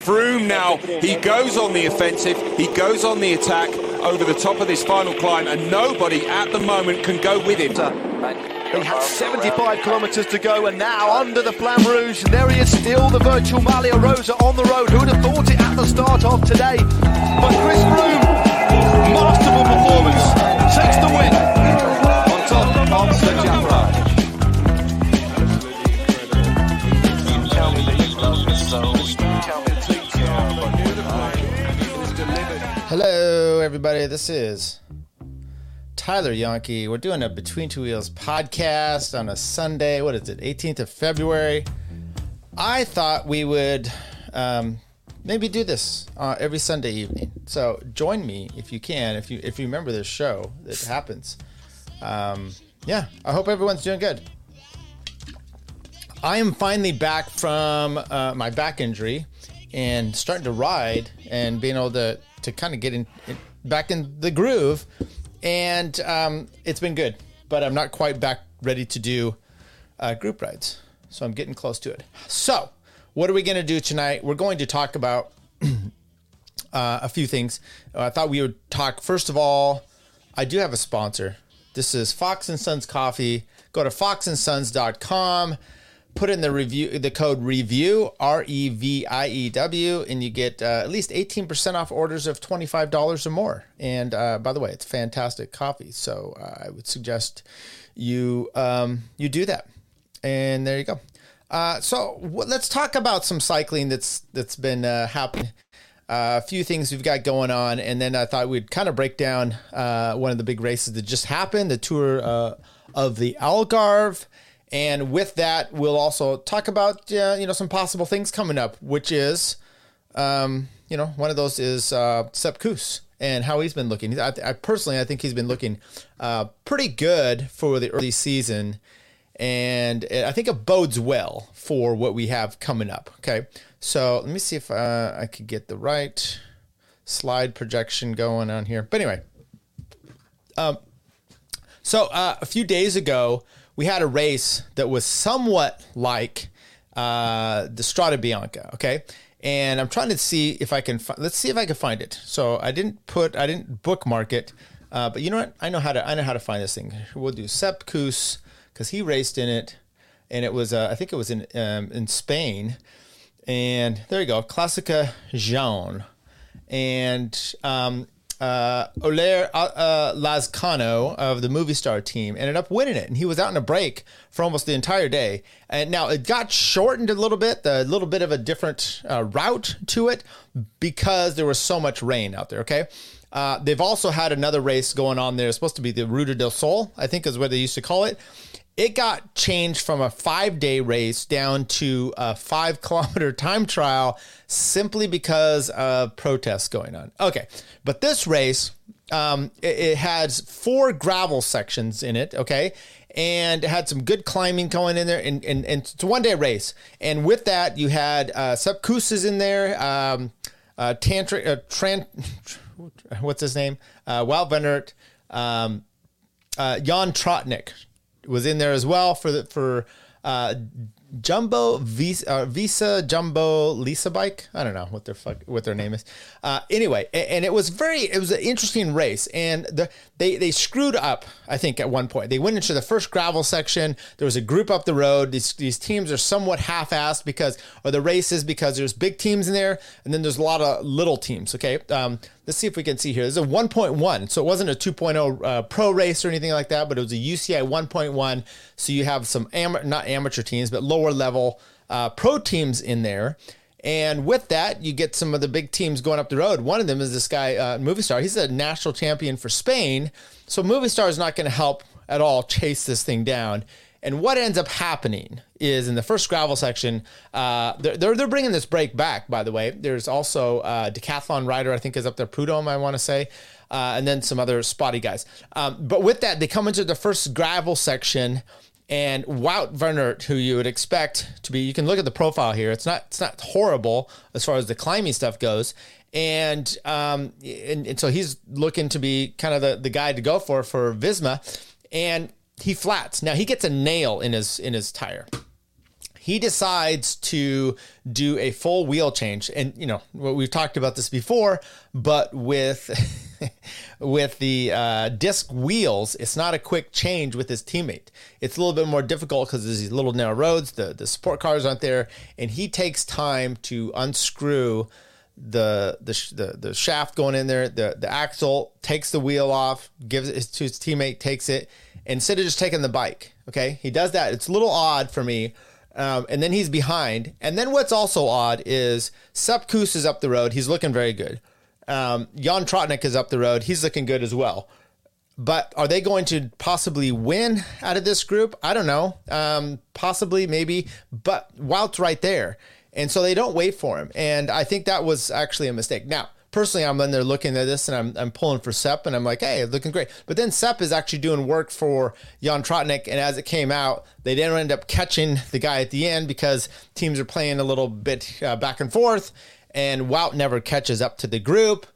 Froome now, he goes on the offensive, he goes on the attack over the top of this final climb, and nobody at the moment can go with him. He had 75 kilometres to go, and now under the Flamme Rouge, and there he is still, the virtual Maglia Rosa on the road. Who'd have thought it at the start of today? But Chris Froome, masterful performance, Hello, everybody. This is Tyler Yonke. We're doing a Between Two Wheels podcast on a Sunday. What is it, 18th of February? I thought we would um, maybe do this uh, every Sunday evening. So join me if you can, if you if you remember this show that happens. Um, yeah, I hope everyone's doing good. I am finally back from uh, my back injury and starting to ride and being able to to kind of get in, in back in the groove. And um, it's been good, but I'm not quite back ready to do uh, group rides. So I'm getting close to it. So what are we going to do tonight? We're going to talk about uh, a few things. Uh, I thought we would talk first of all. I do have a sponsor. This is Fox and Sons Coffee. Go to foxandsons.com put in the review the code review R E V I E W and you get uh, at least 18% off orders of $25 or more. And uh, by the way, it's fantastic coffee. So uh, I would suggest you um, you do that. And there you go. Uh, so w- let's talk about some cycling that's that's been uh, happening. Uh, a few things we've got going on, and then I thought we'd kind of break down one of the big races that just happened, the Tour of the Algarve. And with that, we'll also talk about uh, you know some possible things coming up, which is um, you know one of those is uh, Sepp Kuss and how he's been looking. I, I personally, I think he's been looking uh, pretty good for the early season, and I think it bodes well for what we have coming up. Okay, so let me see if uh, I could get the right slide projection going on here. But anyway, um, so uh, a few days ago we had a race that was somewhat like uh, the Strada Bianca. Okay. And I'm trying to see if I can, let's see if I can find it. So I didn't put, I didn't bookmark it, uh, but you know what? I know how to, I know how to find this thing. We'll do Sepp Kuss because he raced in it and it was, uh, I think it was in, um, in Spain. And there you go. Classica Jaune. And, um, uh, Oier uh, Lazkano of the Movistar team ended up winning it, and he was out in a break for almost the entire day. And now it got shortened a little bit, a little bit of a different uh, route to it because there was so much rain out there. Okay. Uh, they've also had another race going on there. It's supposed to be the Ruta del Sol, I think is what they used to call it. It got changed from a five day race down to a five kilometer time trial simply because of protests going on. Okay, but this race, um, it, it, has four gravel sections in it. Okay, and it had some good climbing going in there, and, and, and it's a one day race. And with that, you had uh, is in there, um, uh, uh, Tran, what's his name? Uh, Wout van Aert, um, uh, Jan Tratnik was in there as well for the for uh, Jumbo Visa, uh, Visa Jumbo Lisa bike. I don't know what their fuck what their name is. Uh, anyway, and, and, it was very it was an interesting race, and the, they they screwed up. I think at one point they went into the first gravel section. There was a group up the road. These these teams are somewhat half-assed because or the races because there's big teams in there, and then there's a lot of little teams. Okay. Um, let's see if we can see here. This is a 1.1, so it wasn't a 2.0 uh, pro race or anything like that, but it was a UCI 1.1. So you have some am- not amateur teams, but lower level uh, pro teams in there. And with that, you get some of the big teams going up the road. One of them is this guy, uh, Movistar. He's a national champion for Spain. So Movistar is not going to help at all chase this thing down. And what ends up happening is in the first gravel section, uh, they're, they're, bringing this break back, by the way. There's also a decathlon rider, I think is up there, Prodhomme, I want to say, uh, and then some other spotty guys. Um, but with that, they come into the first gravel section, and Wout van who you would expect to be, you can look at the profile here. It's not it's not horrible as far as the climbing stuff goes. And, um, and, and so he's looking to be kind of the, the guy to go for for Visma. And he flats. Now he gets a nail in his in his tire. he decides to do a full wheel change and you know what we've talked about this before but with with the uh, disc wheels it's not a quick change with his teammate it's a little bit more difficult because there's these little narrow roads the, the support cars aren't there and he takes time to unscrew the the, the, the shaft going in there the, the axle takes the wheel off gives it to his teammate takes it instead of just taking the bike okay he does that it's a little odd for me um, and then he's behind. And then what's also odd is Sepp Kuss is up the road. He's looking very good. Um, Jan Tratnik is up the road. He's looking good as well. But are they going to possibly win out of this group? I don't know. Um, possibly, maybe. But Wout's right there. And so they don't wait for him. And I think that was actually a mistake. Now, personally, I'm in there looking at this and I'm, I'm pulling for Sepp and I'm like, hey, looking great. But then Sepp is actually doing work for Jan Tratnik. And as it came out, they didn't end up catching the guy at the end because teams are playing a little bit uh, back and forth. And Wout never catches up to the group.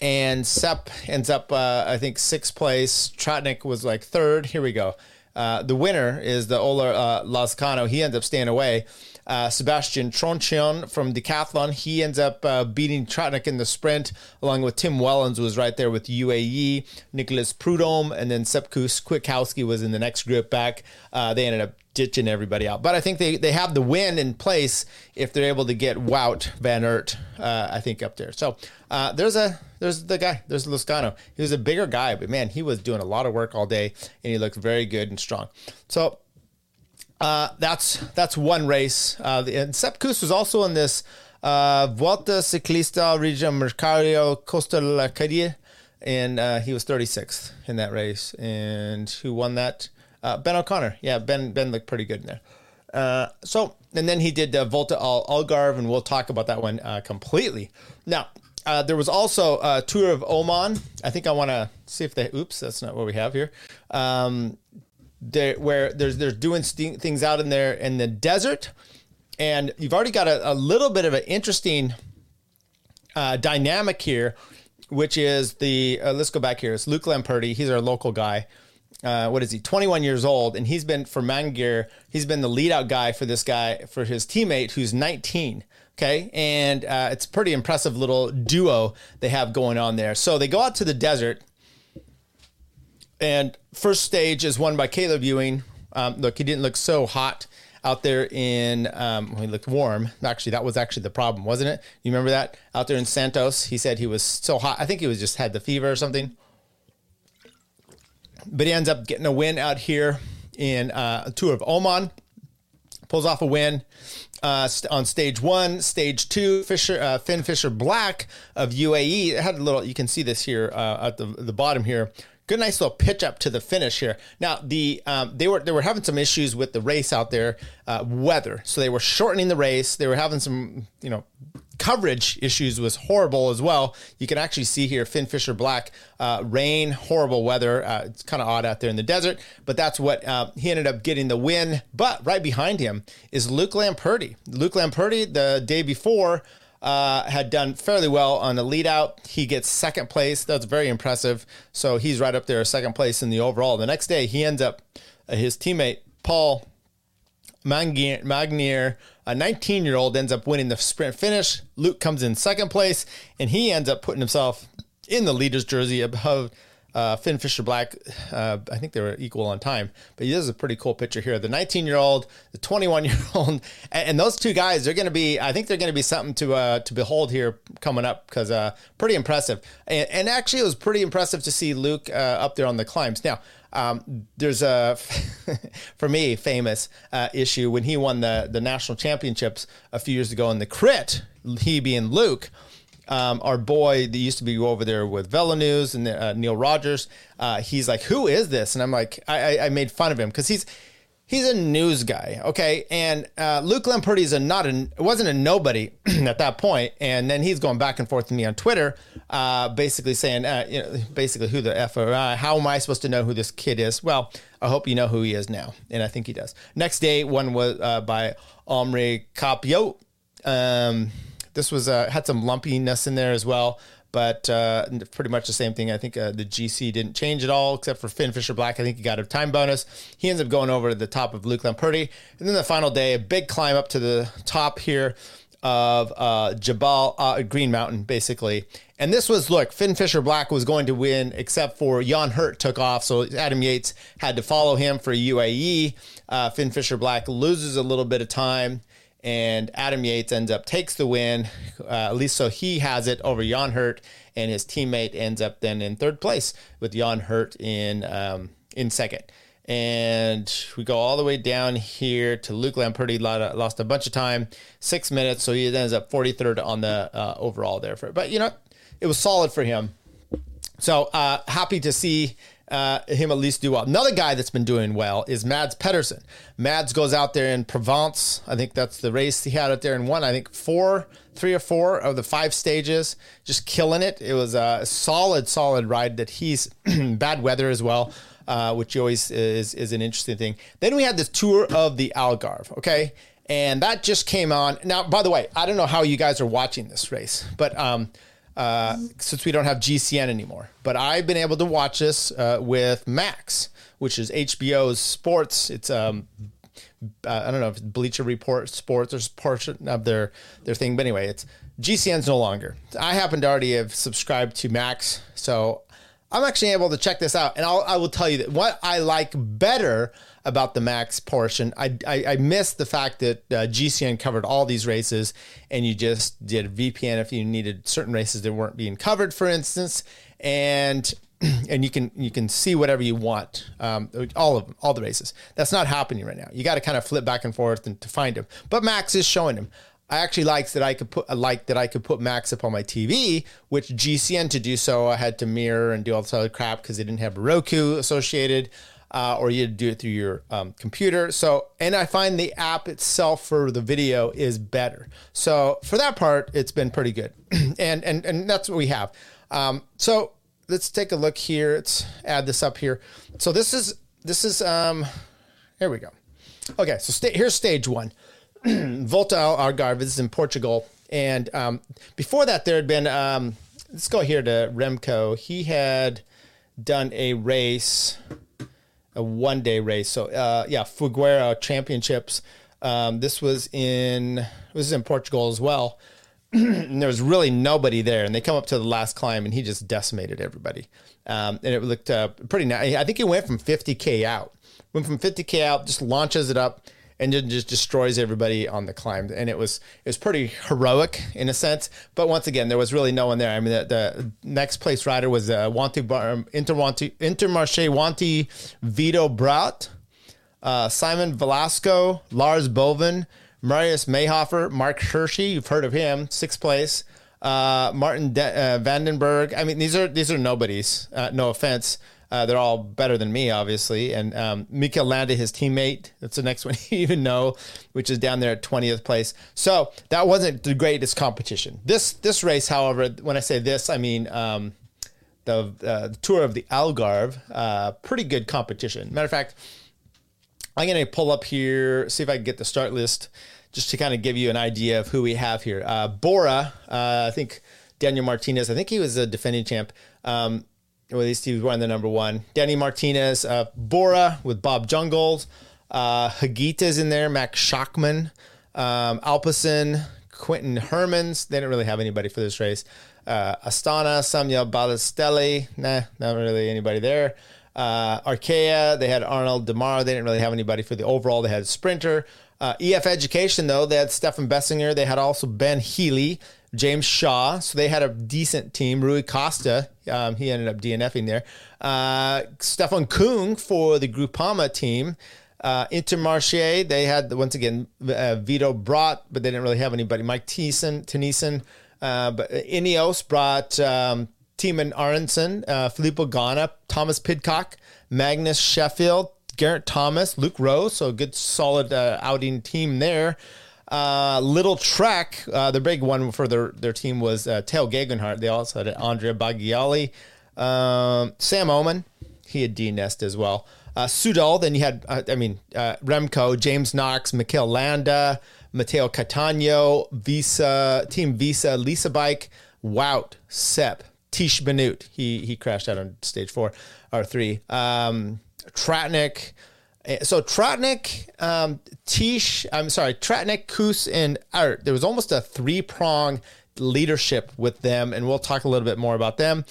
And Sepp ends up, uh, I think, sixth place. Tratnik was like third. Here we go. Uh, the winner is the Ola uh, Lezcano. He ends up staying away. Uh, Sebastian Tronchion from Decathlon, he ends up uh, beating Tratnik in the sprint, along with Tim Wellens, who was right there with UAE, Nicholas Prodhomme, and then Sepp Kuss Kwiatkowski was in the next group back. Uh, they ended up ditching everybody out. But I think they, they have the win in place if they're able to get Wout Van Aert, uh, I think, up there. So uh, there's a there's the guy, there's Lezcano. He was a bigger guy, but man, he was doing a lot of work all day and he looked very good and strong. So uh, that's that's one race. Uh, and Sepp Kuss was also in this uh, Vuelta Ciclista Regia Mercario Costa la Calle, and uh, he was 36th in that race. And who won that? Uh, ben O'Connor. Yeah, Ben Ben looked pretty good in there. Uh, so and then he did uh, Volta Al Algarve, and we'll talk about that one uh, completely. Now uh, there was also a tour of Oman. I think I want to see if they. Oops, that's not what we have here. Um, there, where there's there's doing st- things out in there in the desert, and you've already got a, a little bit of an interesting uh, dynamic here, which is the uh, let's go back here. It's Luke Lamperti. He's our local guy. Uh, what is he? 21 years old, and he's been for Magnier. He's been the lead out guy for this guy for his teammate who's 19. Okay, and uh, it's a pretty impressive little duo they have going on there. So they go out to the desert and first stage is won by Caleb Ewan. Um, look, he didn't look so hot out there in um, he looked warm. Actually, that was actually the problem, wasn't it? You remember that out there in Santos? He said he was so hot. I think he was just had the fever or something. But he ends up getting a win out here in uh, a tour of Oman. Pulls off a win uh, on stage one, stage two. Fisher uh, Finn Fisher Black of UAE it had a little. You can see this here uh, at the the bottom here good nice little pitch up to the finish here. Now the um, they were they were having some issues with the race out there, uh, weather. So they were shortening the race. They were having some you know coverage issues was horrible as well. You can actually see here Finn Fisher Black, uh, rain, horrible weather. Uh, it's kind of odd out there in the desert, but that's what uh, he ended up getting the win. But right behind him is Luke Lamperti. Luke Lamperti the day before uh, had done fairly well on the lead out. He gets second place. That's very impressive. So he's right up there, second place in the overall. The next day, he ends up, uh, his teammate, Paul Magnier, a 19 year old, ends up winning the sprint finish. Luke comes in second place, and he ends up putting himself in the leader's jersey above uh, Finn Fisher Black, uh, I think they were equal on time, but this is a pretty cool picture here. The 19 year old, the 21 year old, and, those two guys, they're going to be, I think they're going to be something to uh, to behold here coming up because uh, pretty impressive. And, and, actually, it was pretty impressive to see Luke uh, up there on the climbs. Now, um, there's a, for me, famous uh, issue when he won the, the national championships a few years ago in the crit, he being Luke um, our boy that used to be over there with Velo News and uh, Neal Rogers, uh, he's like, "Who is this?" And I'm like, I, I made fun of him because he's he's a news guy, okay. And uh, Luke Lamperti is a not a wasn't a nobody at that point, and then he's going back and forth with me on Twitter, uh, basically saying, uh, you know, basically who the f or uh, how am I supposed to know who this kid is? Well, I hope you know who he is now, and I think he does. Next day, one was uh, by Omri Capio. Um, this was uh, had some lumpiness in there as well, but uh, pretty much the same thing. I think uh, the GC didn't change at all, except for Finn Fisher Black. I think he got a time bonus. He ends up going over to the top of Luke Lamperti. And then the final day, a big climb up to the top here of uh, Jabal uh, Green Mountain, basically. And this was look, Finn Fisher Black was going to win, except for Jan Hirt took off, so Adam Yates had to follow him for UAE. Uh, Finn Fisher Black loses a little bit of time, and Adam Yates ends up takes the win. Uh, at least so he has it over Jan Hirt, and his teammate ends up then in third place with Jan Hirt in um, in second and we go all the way down here to Luke Lamperti. Lost a bunch of time, six minutes, so he ends up 43rd on the uh, overall there. For but you know, it was solid for him. So uh, happy to see uh, him at least do well. Another guy that's been doing well is Mads Pedersen. Mads goes out there in Provence. I think that's the race he had out there and won. I think four, three or four of the five stages, just killing it. It was a solid, solid ride. That he's bad weather as well uh, which always is, is an interesting thing. Then we had this tour of the Algarve, okay? And that just came on. Now, by the way, I don't know how you guys are watching this race, but um, uh, since we don't have GCN anymore, but I've been able to watch this uh, with Max, which is HBO's sports. It's um, uh, I don't know if it's Bleacher Report Sports or portion of their their thing, but anyway, it's GCN's no longer. I happen to already have subscribed to Max, so I'm actually able to check this out, and I'll, I will tell you that what I like better about the max portion, I I, I missed the fact that uh, GCN covered all these races, and you just did VPN if you needed certain races that weren't being covered, for instance, and and you can you can see whatever you want, um, all of them, all the races. That's not happening right now. You got to kind of flip back and forth and to find them. But Max is showing them. I actually liked that I could put like that I could put Max up on my TV, which GCN to do so I had to mirror and do all this other crap because they didn't have Roku associated, uh, or you had to do it through your um, computer. So, and I find the app itself for the video is better. So for that part, it's been pretty good, and and and that's what we have. Um, so let's take a look here. Let's add this up here. So this is this is um, here we go. Okay, so sta- here's stage one. Volta Algarve. This is in Portugal. And um, before that, there had been, um, let's go here to Remco. He had done a race, a one day race. So, uh, yeah, Figueira Championships. Um, this was in this was in Portugal as well. and there was really nobody there, and they come up to the last climb, and he just decimated everybody. Um, and it looked uh, pretty nice. I think he went from 50k out, went from 50k out, just launches it up, and just destroys everybody on the climb. And it was it was pretty heroic in a sense. But once again, there was really no one there. I mean, the, the next place rider was uh, Wanty um, Inter Wanty Intermarché Wanty Vito Braet, uh, Simon Velasco, Lars Boven, Marius Mayrhofer, Marc Hirschi. You've heard of him, sixth place. Uh, Martin De- uh, Vandenberg. I mean, these are these are nobodies. Uh, no offense. Uh, they're all better than me, obviously. And um, Mikel Landa, his teammate, that's the next one you even know, which is down there at 20th place. So that wasn't the greatest competition. This this race, however, when I say this, I mean um, the, uh, the, tour of the Algarve. Uh, pretty good competition. Matter of fact, I'm going to pull up here, see if I can get the start list just to kind of give you an idea of who we have here. Uh, Bora, uh, I think Daniel Martinez, I think he was a defending champ. Um, well, these two won the number one. Danny Martinez, uh, Bora with Bob Jungels, uh, Higuita's in there, Max Schachmann, um, Quinten Hermans. They didn't really have anybody for this race. Uh, Astana, Samuel Ballesteros, nah, not really anybody there. Uh, Arkea, they had Arnold Demare. They didn't really have anybody for the overall. They had Sprinter. Uh, EF Education, though, they had Stefan Bissegger. They had also Ben Healy, James Shaw. So they had a decent team. Rui Costa, um, he ended up DNFing there. Uh, Stefan Kung for the Groupama team. Uh, Intermarché, they had, once again, uh, Vito Braet, but they didn't really have anybody. Mike Thiessen, Tennyson. Uh, but Ineos brought um, Thymen Arensman, uh, Filippo Ganna, Thomas Pidcock, Magnus Sheffield, Geraint Thomas, Luke Rowe. So a good, solid uh, outing team there. Uh, Lidl Trek, uh, the big one for their, their team was uh, Tao Geoghegan Hart. They also had Andrea Bagioli. Um, Sam Oomen, he had D Nest as well. Uh, Soudal, then you had, uh, I mean, uh, Remco, James Knox, Mikel Landa, Matteo Cattaneo, Visa, Team Visa, Lisa Bike, Wout, Sepp, Tiesj Benoot. He he crashed out on stage four or three. Um, Tratnik. Eh, so Tratnik, um, Tiesj, I'm sorry, Tratnik, Kuss, and Art. There was almost a three prong leadership with them, and we'll talk a little bit more about them.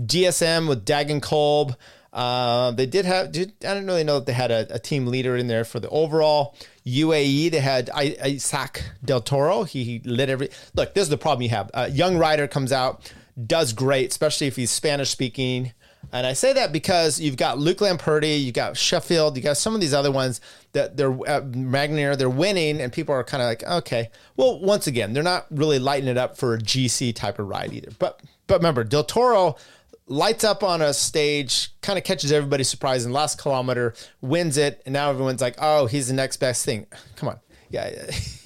DSM with Dagan Kolb. Uh, they did have, did, I don't really know that they had a, a, team leader in there for the overall. UAE, they had Isaac Del Toro. He, he lit every, look, this is the problem you have. A young rider comes out, does great, especially if he's Spanish speaking. And I say that because you've got Luke Lamperti, you've got Sheffield, you got some of these other ones that they're uh, Magnier, they're winning, and people are kind of like, okay, well, once again, they're not really lighting it up for a GC type of ride either. But but remember, Del Toro lights up on a stage, kind of catches everybody surprised in last kilometer, wins it, and now everyone's like, oh, he's the next best thing. Come on. Yeah,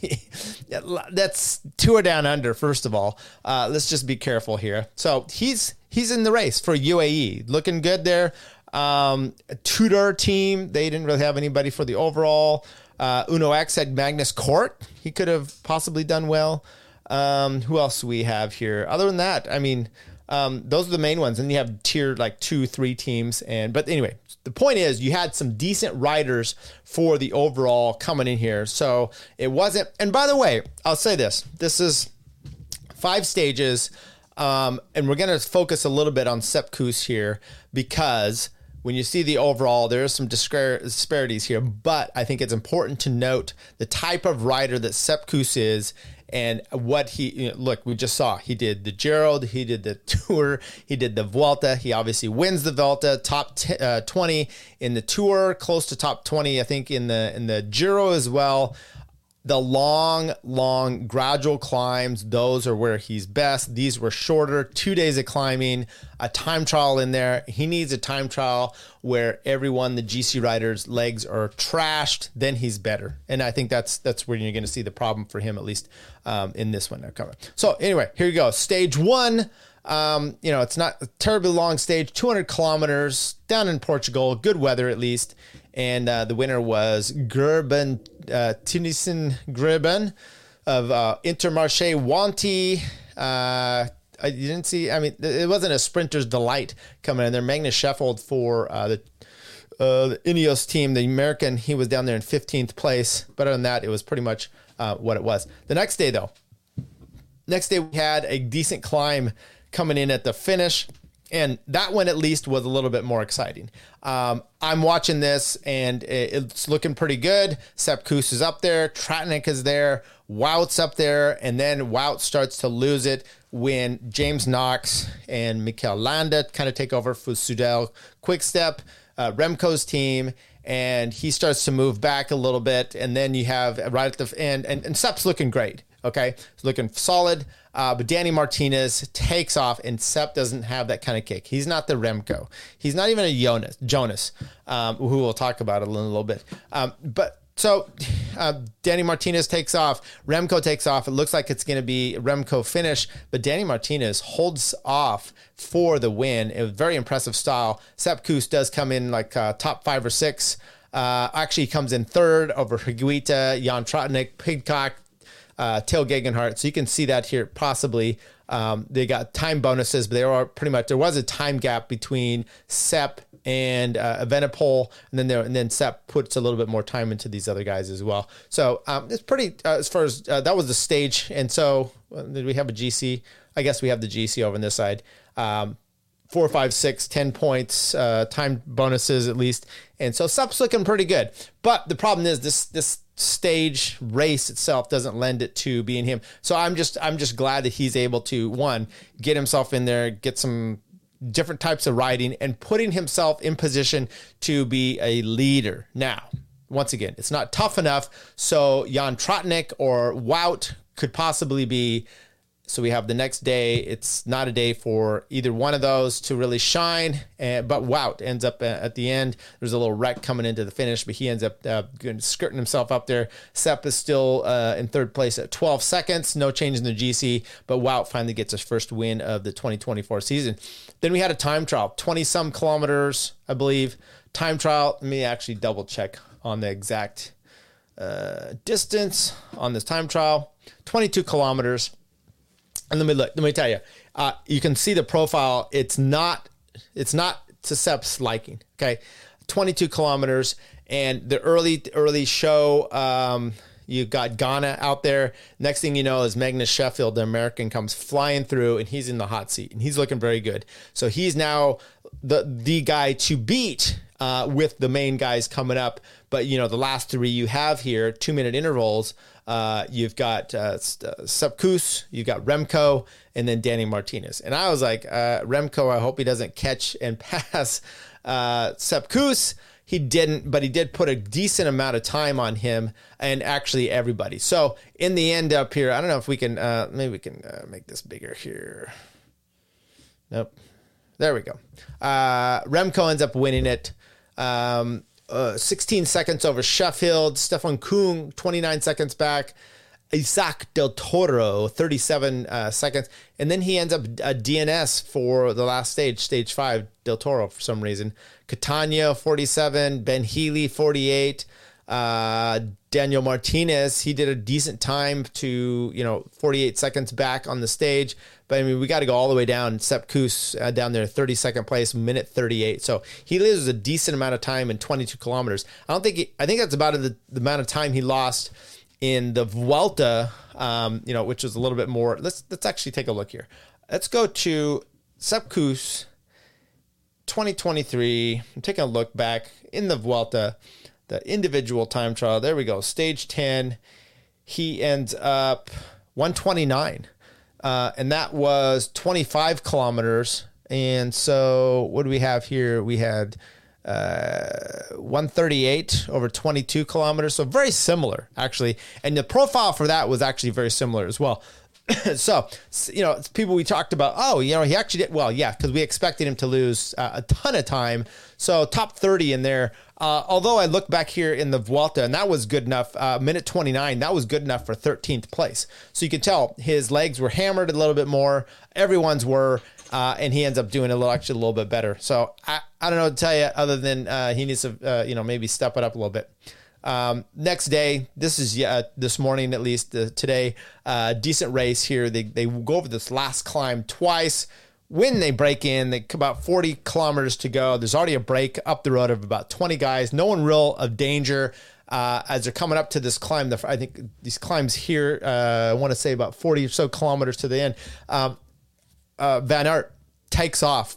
yeah that's tour down under. First of all, uh, let's just be careful here. So he's he's in the race for UAE, looking good there. Um, Tudor team, they didn't really have anybody for the overall. Uh, Uno X had Magnus Cort. He could have possibly done well. Um, who else we have here? Other than that, I mean, um, those are the main ones. And you have tier like two, three teams. And but anyway, the point is you had some decent riders for the overall coming in here. So it wasn't. And by the way, I'll say this: this is five stages, um, and we're going to focus a little bit on Sepp Kuss here because when you see the overall, there are some disparities here, but I think it's important to note the type of rider that Sepp Kuss is and what he you know, look we just saw he did the gerald he did the tour he did the Vuelta he obviously wins the Vuelta top t- uh, 20 in the tour close to top 20 I think in the in the Giro as well the long, long, gradual climbs, those are where he's best. These were shorter, two days of climbing, a time trial in there. He needs a time trial where everyone, the GC riders' legs are trashed, then he's better. And I think that's that's where you're going to see the problem for him, at least um, in this one. So anyway, here you go. Stage one. Um, you know, it's not a terribly long stage, 200 kilometers down in Portugal, good weather at least and uh, the winner was Gerben uh, Tinison Gerben of uh, Intermarché Wanty. Uh, I didn't see. I mean, it wasn't a sprinter's delight coming in there. Magnus Sheffield for uh, the, uh, the Ineos team, the American. He was down there in 15th place. But other than that, it was pretty much uh, what it was. The next day, though, next day we had a decent climb coming in at the finish and that one at least was a little bit more exciting. Um, I'm watching this and it's looking pretty good. Sepp Kuss is up there, Tratnik is there, Wout's up there, and then Wout starts to lose it when James Knox and Mikel Landa kind of take over for Soudal Quick Step, uh, Remco's team, and he starts to move back a little bit, and then you have right at the end, and, and Sepp's looking great. Okay, it's looking solid. Uh, but Danny Martinez takes off, and Sepp doesn't have that kind of kick. He's not the Remco. He's not even a Jonas, Jonas um, who we'll talk about a little bit. Um, but so uh, Danny Martinez takes off. Remco takes off. It looks like it's going to be Remco finish, but Danny Martinez holds off for the win. Was very impressive style. Sepp Kuss does come in like uh, top five or six. Uh, actually, comes in third over Higuita, Jan Tratnik, Pidcock, uh, Tao Geoghegan Hart. So you can see that here possibly. Um, they got time bonuses, but there are pretty much there was a time gap between Sepp and uh, and then there and then Sepp puts a little bit more time into these other guys as well. So um, it's pretty uh, as far as uh, that was the stage, and so uh, did we have a GC? I guess we have the GC over on this side. Um, four, five, six, ten points, uh, time bonuses at least, and so Sepp's looking pretty good. But the problem is this this stage race itself doesn't lend it to being him. So I'm just I'm just glad that he's able to one get himself in there, get some different types of riding and putting himself in position to be a leader. Now, once again, it's not tough enough so Jan Tratnik or Wout could possibly be so we have the next day. It's not a day for either one of those to really shine. And, but Wout ends up at the end. There's a little wreck coming into the finish, but he ends up uh, skirting himself up there. Sepp is still uh, in third place at 12 seconds. No change in the GC, but Wout finally gets his first win of the 2024 season. Then we had a time trial, 20 some kilometers, I believe. Time trial. Let me actually double check on the exact uh, distance on this time trial 22 kilometers and let me look. Let me tell you. uh, you can see the profile. It's not it's not to Sepp's liking. Okay, 22 kilometers, and the early early show. Um, you got Ganna out there. Next thing you know is Magnus Sheffield, the American, comes flying through, and he's in the hot seat, and he's looking very good. So he's now the the guy to beat uh, with the main guys coming up. But you know the last three you have here, two minute intervals. Uh, you've got uh, uh Sepp Kuss, you've got Remco, and then Danny Martinez. And I was like, uh, Remco, I hope he doesn't catch and pass uh, Sepp Kuss. He didn't, but he did put a decent amount of time on him and actually everybody. So in the end, up here, I don't know if we can, uh, maybe we can uh, make this bigger here. Nope. There we go. Uh, Remco ends up winning it. Um, uh, 16 seconds over Sheffield. Stefan Kung, 29 seconds back. Isaac Del Toro, 37 uh, seconds. And then he ends up a DNS for the last stage, stage five, Del Toro for some reason. Cattaneo, 47. Ben Healy, 48. Uh, Daniel Martinez, he did a decent time to, you know, 48 seconds back on the stage. But I mean, we got to go all the way down. Sepp Kuss uh, down there, 32nd place, minute 38. So he loses a decent amount of time in 22 kilometers. I don't think, he, I think that's about the, the amount of time he lost in the Vuelta, um, you know, which is a little bit more. Let's, let's actually take a look here. Let's go to Sepp Kuss 2023. I'm taking a look back in the Vuelta the individual time trial. There we go. Stage 10. He ends up 129. Uh, and that was 25 kilometers. And so what do we have here? We had uh, 138 over 22 kilometers. So very similar, actually. And the profile for that was actually very similar as well. so, you know, people we talked about, oh, you know, he actually did well, yeah, because we expected him to lose uh, a ton of time. So, top 30 in there. Uh, although I look back here in the Vuelta, and that was good enough, uh, minute 29, that was good enough for 13th place. So you can tell his legs were hammered a little bit more. Everyone's were, uh, and he ends up doing a little, actually a little bit better. So I, I don't know what to tell you other than uh, he needs to, uh, you know, maybe step it up a little bit. Um, next day, this is yeah, this morning at least uh, today, decent race here. They they go over this last climb twice when they break in, they about 40 kilometers to go. There's already a break up the road of about 20 guys. No one real of danger uh, as they're coming up to this climb. The, I think these climbs here, uh, I want to say about 40 or so kilometers to the end. Um, uh, Van Aert takes off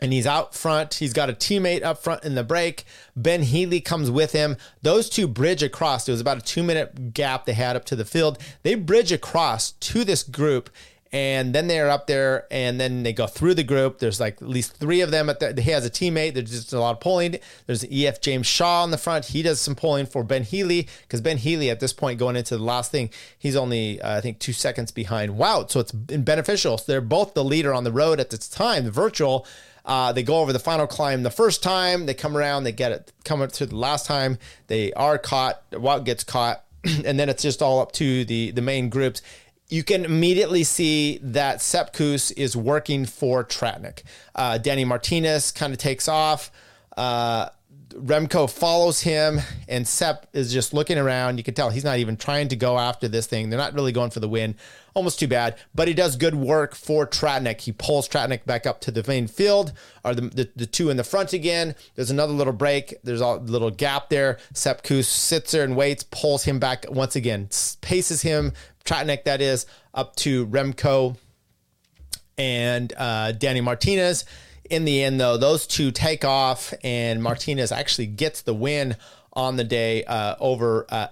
and he's out front. He's got a teammate up front in the break. Ben Healy comes with him. Those two bridge across. It was about a two minute gap they had up to the field. They bridge across to this group and then they're up there and then they go through the group. There's like at least three of them at the, he has a teammate. There's just a lot of pulling. There's ef james shaw on the front. He does some pulling for ben healy because ben healy at this point going into the last thing he's only uh, i think two seconds behind Wout. So it's been beneficial. So they're both the leader on the road at this time the virtual. Uh, they go over the final climb the first time. They come around. They get it come up to the last time. They are caught. Wout gets caught. And then it's just all up to the the main groups you can immediately see that Sepp Kuss is working for Tratnik. Uh, Danny Martinez kind of takes off. Uh, Remco follows him, and Sepp is just looking around. You can tell he's not even trying to go after this thing. They're not really going for the win. Almost too bad, but he does good work for Tratnik. He pulls Tratnik back up to the main field, or the, the, the two in the front again. There's another little break. There's a little gap there. Sepp Kuss sits there and waits, pulls him back once again, paces him Tratnik, that is, up to Remco and uh, Danny Martinez. In the end, though, those two take off, and Martinez actually gets the win on the day uh, over uh,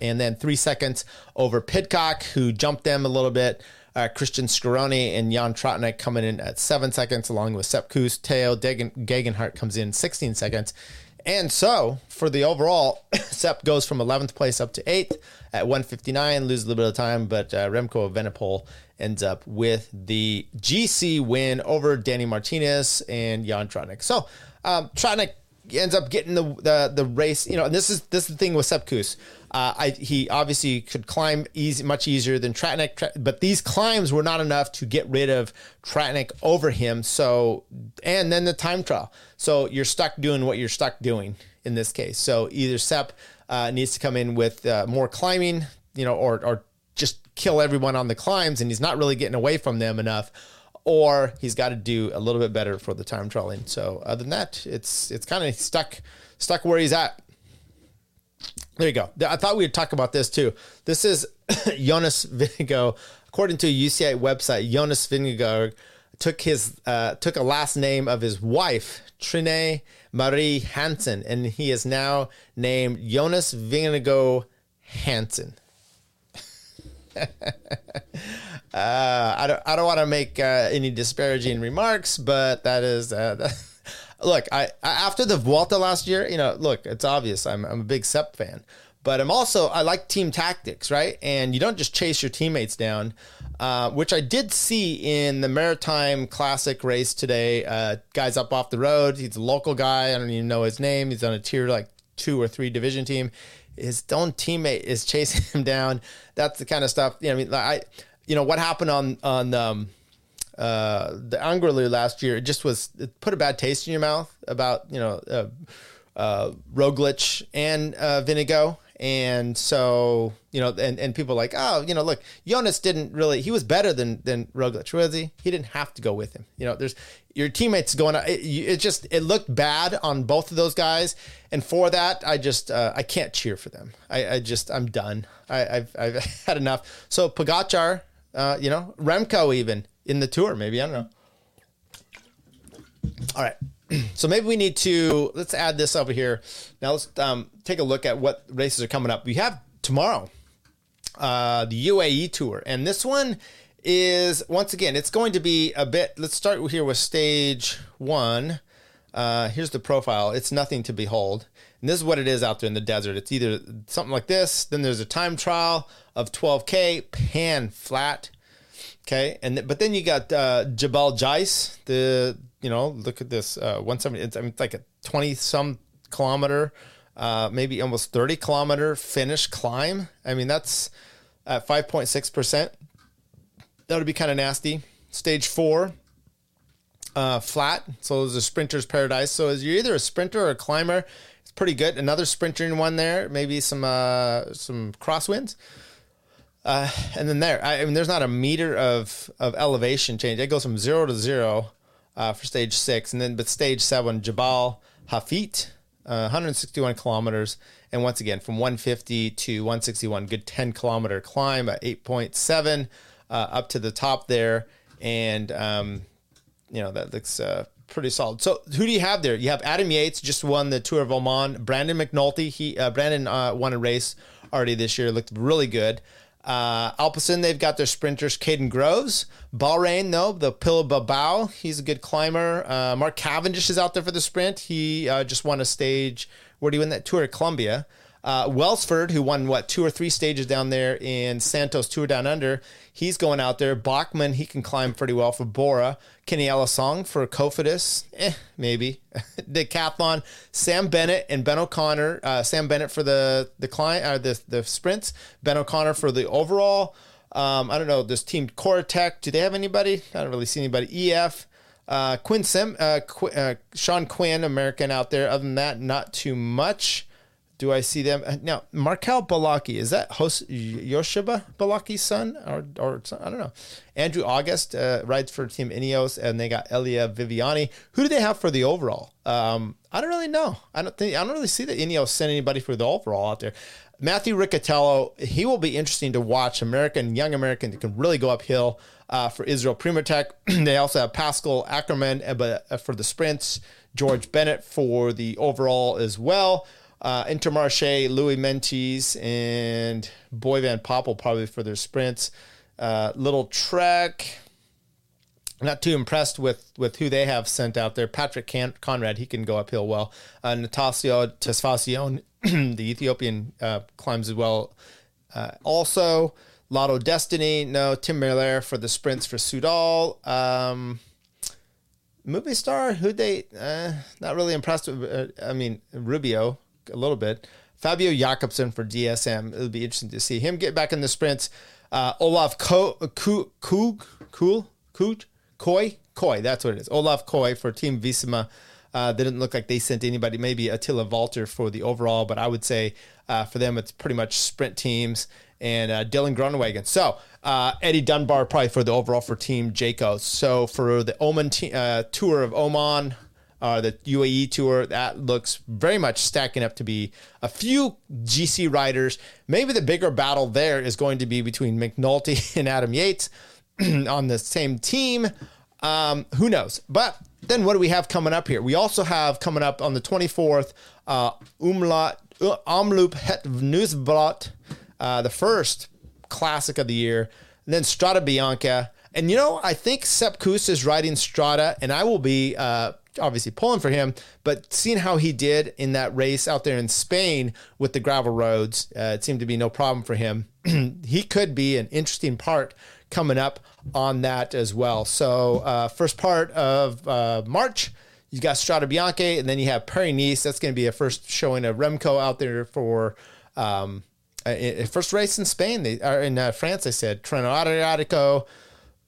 and then three seconds over Pidcock, who jumped them a little bit. Uh, Christian Scaroni and Jan Tratnik coming in at seven seconds, along with Sepp Kuss. Tao Geoghegan Hart comes in 16 seconds. And so for the overall, Sepp goes from 11th place up to 8th at 159, loses a little bit of time, but uh, Remco Evenepoel ends up with the GC win over Danny Martinez and Jan Tratnik. So um, Tratnik ends up getting the, the the race. You know, and this is this is the thing with Sepp Kuss. Uh, I, he obviously could climb easy, much easier than Tratnik, but these climbs were not enough to get rid of Tratnik over him. So, and then the time trial. So you're stuck doing what you're stuck doing in this case. So either Sepp uh, needs to come in with uh, more climbing, you know, or, or just kill everyone on the climbs and he's not really getting away from them enough or he's got to do a little bit better for the time trialing. So other than that, it's it's kind of stuck stuck where he's at. There you go. I thought we'd talk about this too. This is Jonas Vingegaard. According to UCI website, Jonas Vingegaard took his uh, took a last name of his wife, Trine Marie Hansen, and he is now named Jonas Vingegaard Hansen. Uh, I don't I don't want to make uh, any disparaging remarks, but that is uh, that, look. I after the Vuelta last year, you know, look, it's obvious. I'm I'm a big Sepp fan, but I'm also I like team tactics, right? And you don't just chase your teammates down, uh, which I did see in the Maritime Classic race today. Uh, guys up off the road. He's a local guy. I don't even know his name. He's on a tier like two or three division team. His own teammate is chasing him down. That's the kind of stuff. You know, I mean, I you know what happened on on um, uh, the Angliru last year. It just was it put a bad taste in your mouth about you know uh, uh, Roglic and uh, Vingegaard. And so, you know, and, and people like, oh, you know, look, Jonas didn't really, he was better than, than Roglic, was he? He didn't have to go with him. You know, there's your teammates going, it, it just, it looked bad on both of those guys. And for that, I just, uh, I can't cheer for them. I, I just, I'm done. I, have I've had enough. So Pogacar, uh, you know, Remco even in the tour, maybe. I don't know. All right. So maybe we need to let's add this over here. Now let's um, take a look at what races are coming up. We have tomorrow uh, the UAE tour, and this one is once again it's going to be a bit. Let's start here with stage one. Uh, here's the profile. It's nothing to behold. And this is what it is out there in the desert. It's either something like this, then there's a time trial of 12K, pan flat. Okay. And th- but then you got uh, Jabal Jais, the, you know, look at this uh, 170, it's, I mean, it's like a 20 some kilometer, uh, maybe almost 30 kilometer finish climb. I mean, that's at 5.6%. That would be kind of nasty. Stage four, uh, flat. So it's a sprinter's paradise. So as you're either a sprinter or a climber, it's pretty good. Another sprinter in one there, maybe some uh, some crosswinds. Uh, and then there, I, I, mean, there's not a meter of of elevation change. It goes from zero to zero uh, for stage six, and then but stage seven, Jabal Hafit, uh, 161 kilometers, and once again from 150 to 161, good 10 kilometer climb at 8.7 uh, up to the top there, and um, you know that looks uh, pretty solid. So who do you have there? You have Adam Yates just won the Tour of Oman. Brandon McNulty, he uh, Brandon uh, won a race already this year, looked really good. Uh, Alpecin, they've got their sprinters, Kaden Groves. Bahrain, though, the Pello Bilbao, he's a good climber. Uh, Mark Cavendish is out there for the sprint. He uh, just won a stage. Where do you win that Tour of Colombia? Uh, Welsford, who won what two or three stages down there in Santos Tour Down Under, he's going out there. Bachman, he can climb pretty well for Bora. Kenny Elissonde for Cofidis, eh, maybe. Decathlon, Sam Bennett and Ben O'Connor. Uh, Sam Bennett for the the client, uh, the the sprints. Ben O'Connor for the overall. Um, I don't know this team Corratec. Do they have anybody? I don't really see anybody. EF. Uh, Quinn Sim, uh, Qu- uh, Sean Quinn, American out there. Other than that, not too much do I see them uh, now? Markel Beloki is that host Joseba Beloki's son or or I don't know. Andrew August uh, rides for Team Ineos, and they got Elia Viviani. Who do they have for the overall? Um, I don't really know. I don't think I don't really see that Ineos send anybody for the overall out there. Matthew Riccitello, he will be interesting to watch. American, young American that can really go uphill uh, for Israel Premier Tech. they also have Pascal Ackermann uh, for the sprints, George Bennett for the overall as well uh, Intermarché, Louis Meintjes, and Boy Van Poppel probably for their sprints. Uh, Lidl Trek. Not too impressed with, with who they have sent out there. Patrick Can- Konrad, he can go uphill well. Uh, Natasio Tesfatsion, the Ethiopian, uh, climbs as well. Uh, also, Lotto Dstny, no. Tim Merlier for the sprints for Soudal. Um, Movistar, who they, uh, not really impressed with. Uh, I mean, Rubio, a little bit. Fabio Jakobsen for DSM. It'll be interesting to see him get back in the sprints. Uh, Olaf Koog, Koog, Kool, Koog, Koi, Koi. That's what it is. Olaf Kooij for Team Visma. Uh, they didn't look like they sent anybody. Maybe Attila Valter for the overall, but I would say uh, for them it's pretty much sprint teams and uh, Dylan Groenewegen. So uh, Eddie Dunbar probably for the overall for Team Jayco. So for the Oman te- uh, tour of Oman, uh, the UAE tour, that looks very much stacking up to be a few GC riders. Maybe the bigger battle there is going to be between McNulty and Adam Yates on the same team. Um, who knows? But then what do we have coming up here? We also have coming up on the 24th, uh, Umlaut, uh, Omloop Het Nieuwsblad, uh, the first classic of the year. And then Strada Bianca. And you know, I think Sepp Kuss is riding Strada, and I will be uh, obviously pulling for him, but seeing how he did in that race out there in Spain with the gravel roads, uh, it seemed to be no problem for him. he could be an interesting part coming up on that as well. So, uh, first part of uh, March, you got Strade Bianche, and then you have Paris Nice. That's going to be a first showing of Remco out there for. Um, first race in Spain, they are in uh, France. They said Tirreno Adriatico,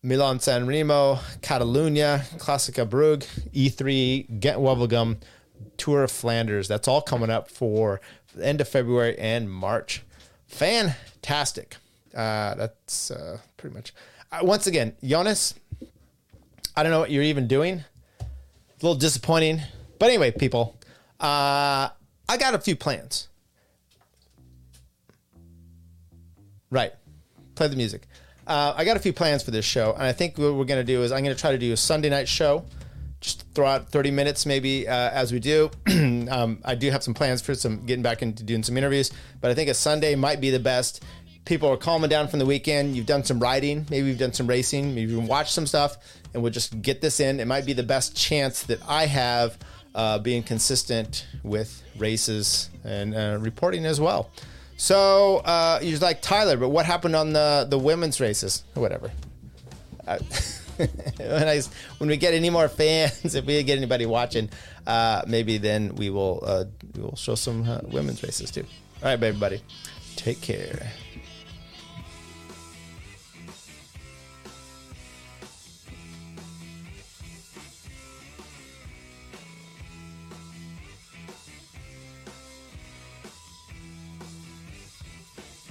Milan San Remo, Catalunya, Classica Brugge, E3, Ghent Wevelgem, Tour of Flanders. That's all coming up for the end of February and March. Fantastic. Uh, that's uh, pretty much. Uh, once again, Jonas, I don't know what you're even doing. It's A little disappointing. But anyway, people, uh, I got a few plans. Right. Play the music. Uh, I got a few plans for this show, and I think what we're going to do is I'm going to try to do a Sunday night show. Just throw out 30 minutes maybe uh, as we do. um, I do have some plans for some getting back into doing some interviews, but I think a Sunday might be the best. People are calming down from the weekend. You've done some riding, maybe you've done some racing, maybe you've watched some stuff, and we'll just get this in. It might be the best chance that I have uh, being consistent with races and uh, reporting as well. So uh, you're like Tyler, but what happened on the the women's races whatever? Uh, when I when we get any more fans, if we get anybody watching, uh, maybe then we will uh, we will show some uh, women's races too. All right, everybody, take care.